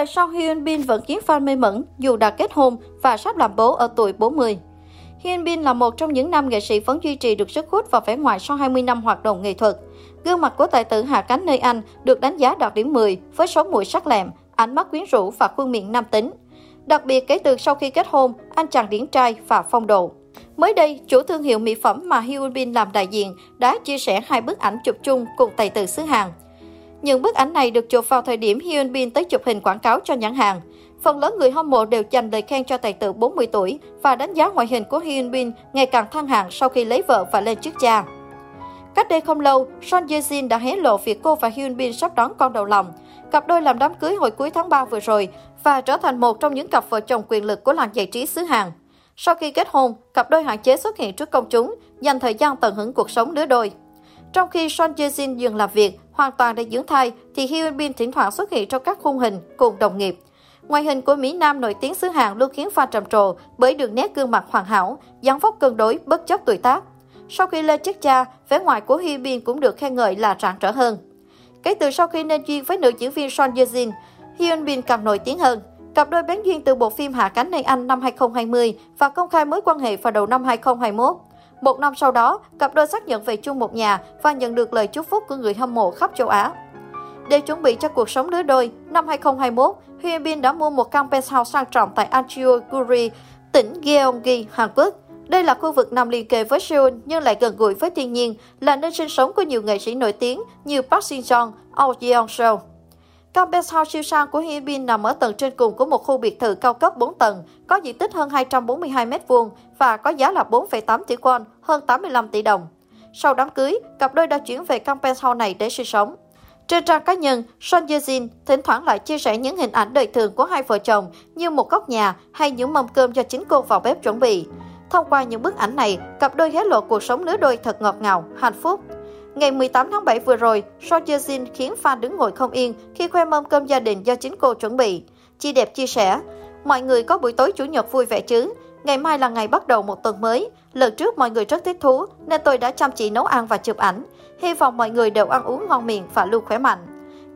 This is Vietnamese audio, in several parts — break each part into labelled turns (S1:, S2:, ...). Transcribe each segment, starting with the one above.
S1: Tại sao Hyun Bin vẫn khiến fan mê mẩn dù đã kết hôn và sắp làm bố ở tuổi 40? Hyun Bin là một trong những nam nghệ sĩ vẫn duy trì được sức hút và vẻ ngoài sau 20 năm hoạt động nghệ thuật. Gương mặt của tài tử hạ cánh nơi Anh được đánh giá đạt điểm 10 với số mũi sắc lẹm, ánh mắt quyến rũ và khuôn miệng nam tính. Đặc biệt kể từ sau khi kết hôn, anh chàng điển trai và phong độ. Mới đây, chủ thương hiệu mỹ phẩm mà Hyun Bin làm đại diện đã chia sẻ hai bức ảnh chụp chung cùng tài tử xứ Hàn. Những bức ảnh này được chụp vào thời điểm Hyun Bin tới chụp hình quảng cáo cho nhãn hàng. Phần lớn người hâm mộ đều dành lời khen cho tài tử 40 tuổi và đánh giá ngoại hình của Hyun Bin ngày càng thăng hạng sau khi lấy vợ và lên chức cha. Cách đây không lâu, Son Ye Jin đã hé lộ việc cô và Hyun Bin sắp đón con đầu lòng. Cặp đôi làm đám cưới hồi cuối tháng 3 vừa rồi và trở thành một trong những cặp vợ chồng quyền lực của làng giải trí xứ Hàn. Sau khi kết hôn, cặp đôi hạn chế xuất hiện trước công chúng, dành thời gian tận hưởng cuộc sống lứa đôi. Trong khi Son Ye Jin dừng làm việc, hoàn toàn để dưỡng thai, thì Hyun Bin thỉnh thoảng xuất hiện trong các khung hình cùng đồng nghiệp. Ngoại hình của Mỹ Nam nổi tiếng xứ Hàn luôn khiến fan trầm trồ bởi đường nét gương mặt hoàn hảo, dáng vóc cân đối bất chấp tuổi tác. Sau khi lên chức cha, vẻ ngoài của Hyun Bin cũng được khen ngợi là rạng rỡ hơn. Kể từ sau khi nên duyên với nữ diễn viên Son Ye Jin, Hyun Bin càng nổi tiếng hơn. Cặp đôi bén duyên từ bộ phim Hạ cánh nơi Anh năm 2020 và công khai mối quan hệ vào đầu năm 2021. Một năm sau đó, cặp đôi xác nhận về chung một nhà và nhận được lời chúc phúc của người hâm mộ khắp châu Á. Để chuẩn bị cho cuộc sống lứa đôi, năm 2021, Hyun Bin đã mua một căn penthouse sang trọng tại Ancheon-guri, tỉnh Gyeonggi, Hàn Quốc. Đây là khu vực nằm liền kề với Seoul nhưng lại gần gũi với thiên nhiên, là nơi sinh sống của nhiều nghệ sĩ nổi tiếng như Park Shin Jong, Oh Yeon Seo. Căn penthouse siêu sang của Hyun nằm ở tầng trên cùng của một khu biệt thự cao cấp 4 tầng, có diện tích hơn 242 m2 và có giá là 4,8 tỷ won, hơn 85 tỷ đồng. Sau đám cưới, cặp đôi đã chuyển về căn penthouse này để sinh sống. Trên trang cá nhân, Son Ye Jin thỉnh thoảng lại chia sẻ những hình ảnh đời thường của hai vợ chồng như một góc nhà hay những mâm cơm do chính cô vào bếp chuẩn bị. Thông qua những bức ảnh này, cặp đôi hé lộ cuộc sống lứa đôi thật ngọt ngào, hạnh phúc. Ngày 18 tháng 7 vừa rồi, Son Ye Jin khiến fan đứng ngồi không yên khi khoe mâm cơm gia đình do chính cô chuẩn bị. Chi đẹp chia sẻ, mọi người có buổi tối chủ nhật vui vẻ chứ? Ngày mai là ngày bắt đầu một tuần mới. Lần trước mọi người rất thích thú nên tôi đã chăm chỉ nấu ăn và chụp ảnh. Hy vọng mọi người đều ăn uống ngon miệng và luôn khỏe mạnh.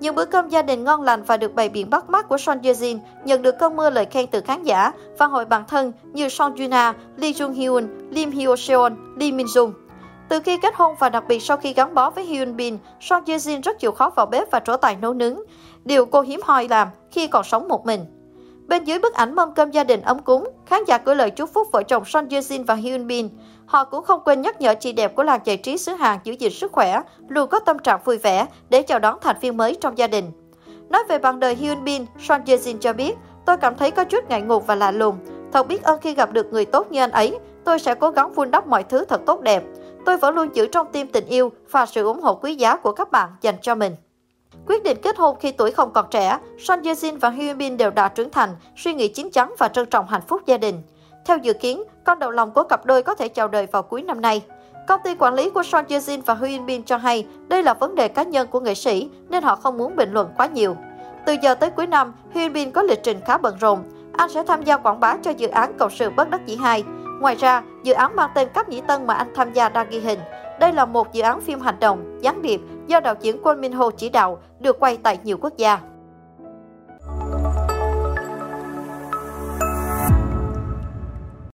S1: Những bữa cơm gia đình ngon lành và được bày biện bắt mắt của Son Ye Jin nhận được cơn mưa lời khen từ khán giả và hội bạn thân như Song Juna, Lee Jung Hyun, Lim Hyo Seon, Lee Min Jung. Từ khi kết hôn và đặc biệt sau khi gắn bó với Hyun Bin, Son Ye Jin rất chịu khó vào bếp và trổ tài nấu nướng. Điều cô hiếm hoi làm khi còn sống một mình. Bên dưới bức ảnh mâm cơm gia đình ấm cúng, khán giả gửi lời chúc phúc vợ chồng Son Ye Jin và Hyun Bin. Họ cũng không quên nhắc nhở chị đẹp của làng giải trí xứ Hàn giữ gìn sức khỏe, luôn có tâm trạng vui vẻ để chào đón thành viên mới trong gia đình. Nói về bạn đời Hyun Bin, Son Ye Jin cho biết, tôi cảm thấy có chút ngại ngùng và lạ lùng. Thật biết ơn khi gặp được người tốt như anh ấy, tôi sẽ cố gắng vun đắp mọi thứ thật tốt đẹp. Tôi vẫn luôn giữ trong tim tình yêu và sự ủng hộ quý giá của các bạn dành cho mình. Quyết định kết hôn khi tuổi không còn trẻ, Son Ye Jin và Hyun Bin đều đã trưởng thành, suy nghĩ chín chắn và trân trọng hạnh phúc gia đình. Theo dự kiến, con đầu lòng của cặp đôi có thể chào đời vào cuối năm nay. Công ty quản lý của Son Ye Jin và Hyun Bin cho hay đây là vấn đề cá nhân của nghệ sĩ nên họ không muốn bình luận quá nhiều. Từ giờ tới cuối năm, Hyun Bin có lịch trình khá bận rộn. Anh sẽ tham gia quảng bá cho dự án Cầu sự Bất đắc dĩ 2. Ngoài ra, dự án mang tên Cáp Nhĩ Tân mà anh tham gia đang ghi hình. Đây là một dự án phim hành động, gián điệp do đạo diễn Quân Minh Ho chỉ đạo, được quay tại nhiều quốc gia.